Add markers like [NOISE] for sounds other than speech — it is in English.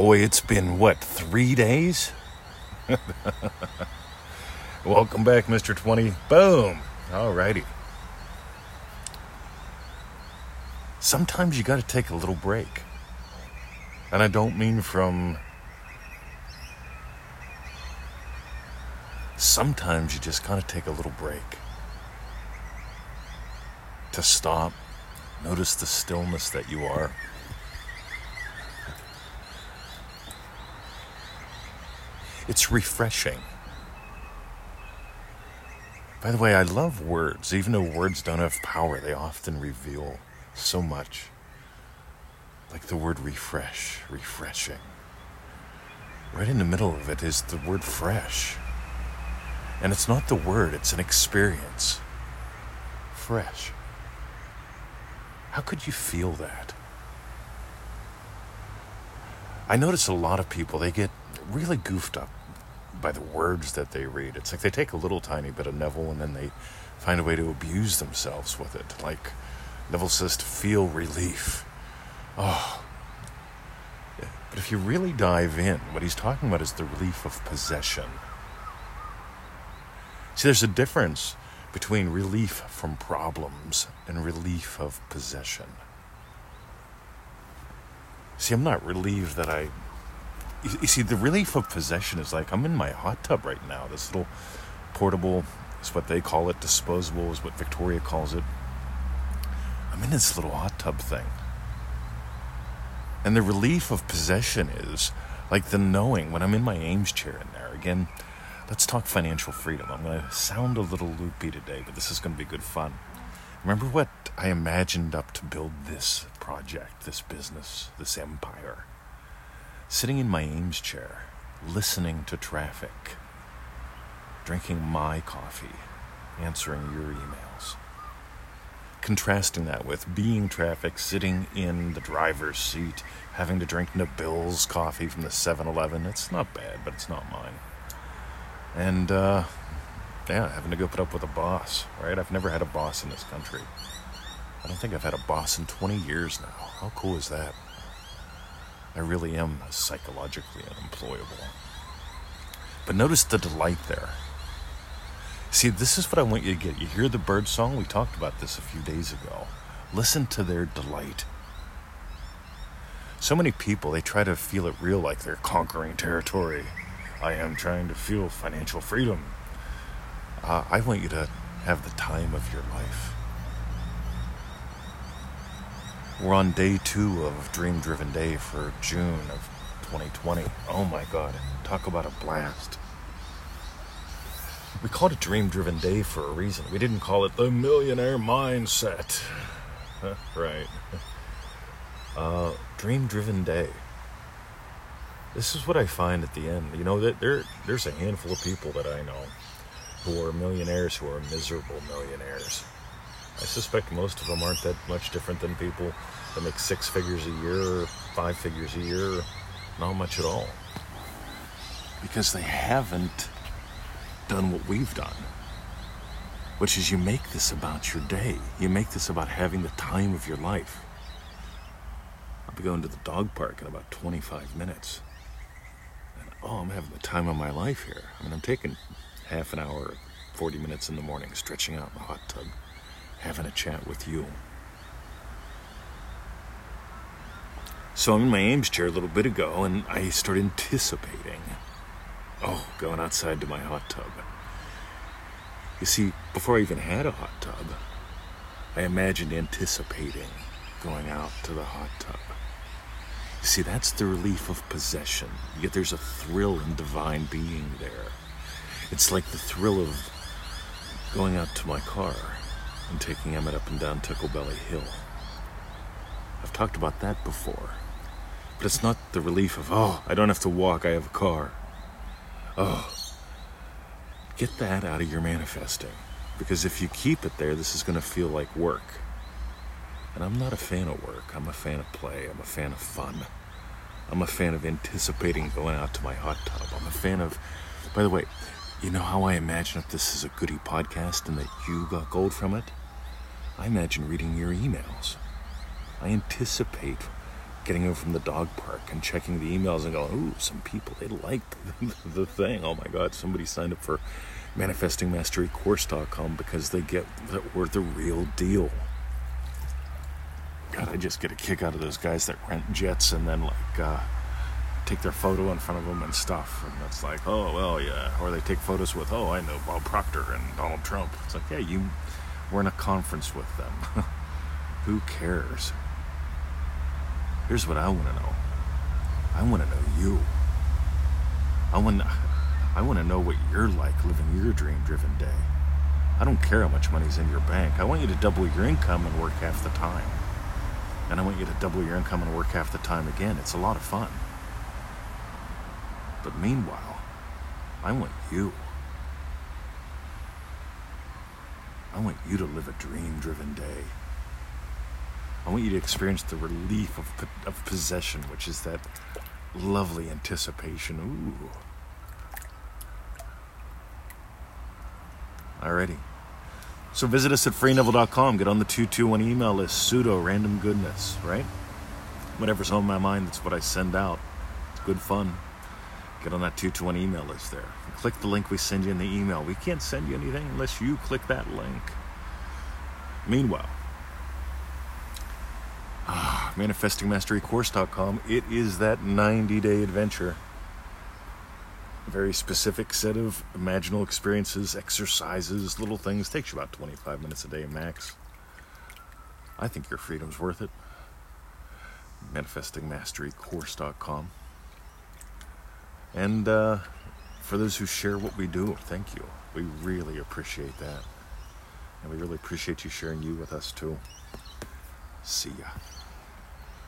Boy, it's been what, three days? [LAUGHS] Welcome back, Mr. 20. Boom. Alrighty. Sometimes you gotta take a little break. And I don't mean from. Sometimes you just gotta take a little break. To stop, notice the stillness that you are. It's refreshing. By the way, I love words. Even though words don't have power, they often reveal so much. Like the word refresh, refreshing. Right in the middle of it is the word fresh. And it's not the word, it's an experience. Fresh. How could you feel that? I notice a lot of people, they get really goofed up by the words that they read. It's like they take a little tiny bit of Neville and then they find a way to abuse themselves with it. Like Neville says to feel relief. Oh. But if you really dive in, what he's talking about is the relief of possession. See, there's a difference between relief from problems and relief of possession. See, I'm not relieved that I. You, see, the relief of possession is like I'm in my hot tub right now. This little portable is what they call it, disposable is what Victoria calls it. I'm in this little hot tub thing. And the relief of possession is like the knowing when I'm in my Eames chair in there. Again, let's talk financial freedom. I'm going to sound a little loopy today, but this is going to be good fun. Remember what I imagined up to build this project, this business, this empire? Sitting in my Eames chair, listening to traffic, drinking my coffee, answering your emails contrasting that with being traffic, sitting in the driver's seat, having to drink Nabil's coffee from the 7 Eleven. It's not bad, but it's not mine. And, uh, yeah, having to go put up with a boss, right? I've never had a boss in this country. I don't think I've had a boss in 20 years now. How cool is that? I really am psychologically unemployable. But notice the delight there. See, this is what I want you to get. You hear the bird song? We talked about this a few days ago. Listen to their delight. So many people, they try to feel it real like they're conquering territory. I am trying to feel financial freedom. Uh, I want you to have the time of your life. We're on day two of Dream Driven Day for June of 2020. Oh my God, talk about a blast. We called it Dream Driven Day for a reason. We didn't call it the Millionaire Mindset. [LAUGHS] right. [LAUGHS] Uh, Dream Driven Day. This is what I find at the end. You know, that there there's a handful of people that I know who are millionaires who are miserable millionaires. I suspect most of them aren't that much different than people that make six figures a year, five figures a year, not much at all. Because they haven't done what we've done, which is you make this about your day. You make this about having the time of your life. I'll be going to the dog park in about 25 minutes. And oh, I'm having the time of my life here. I mean, I'm taking half an hour, 40 minutes in the morning, stretching out in the hot tub, having a chat with you. So I'm in my Eames chair a little bit ago, and I start anticipating Oh, going outside to my hot tub. You see, before I even had a hot tub, I imagined anticipating going out to the hot tub. You see, that's the relief of possession. Yet there's a thrill in divine being there. It's like the thrill of going out to my car and taking Emmett up and down Ticklebelly Hill. I've talked about that before. But it's not the relief of, oh, I don't have to walk, I have a car. Oh, get that out of your manifesting. Because if you keep it there, this is going to feel like work. And I'm not a fan of work. I'm a fan of play. I'm a fan of fun. I'm a fan of anticipating going out to my hot tub. I'm a fan of, by the way, you know how I imagine if this is a goody podcast and that you got gold from it? I imagine reading your emails. I anticipate getting home from the dog park and checking the emails and going, ooh, some people, they liked [LAUGHS] the thing. Oh my God, somebody signed up for manifestingmasterycourse.com because they get that we're the real deal. God, I just get a kick out of those guys that rent jets and then like uh, take their photo in front of them and stuff. And it's like, oh, well, yeah. Or they take photos with, oh, I know Bob Proctor and Donald Trump. It's like, yeah, you were in a conference with them. [LAUGHS] Who cares? Here's what I want to know. I want to know you. I want I want to know what you're like living your dream-driven day. I don't care how much money's in your bank. I want you to double your income and work half the time. And I want you to double your income and work half the time again. It's a lot of fun. But meanwhile, I want you. I want you to live a dream-driven day. I want you to experience the relief of, of possession, which is that lovely anticipation. Ooh. Alrighty. So visit us at freeneville.com. Get on the 221 email list, pseudo random goodness, right? Whatever's on my mind, that's what I send out. It's good fun. Get on that 221 email list there. Click the link we send you in the email. We can't send you anything unless you click that link. Meanwhile, ah, manifestingmasterycourse.com, it is that 90 day adventure. A very specific set of imaginal experiences, exercises, little things. Takes you about 25 minutes a day max. I think your freedom's worth it. Manifestingmasterycourse.com. And uh, for those who share what we do, thank you. We really appreciate that. And we really appreciate you sharing you with us too. See ya.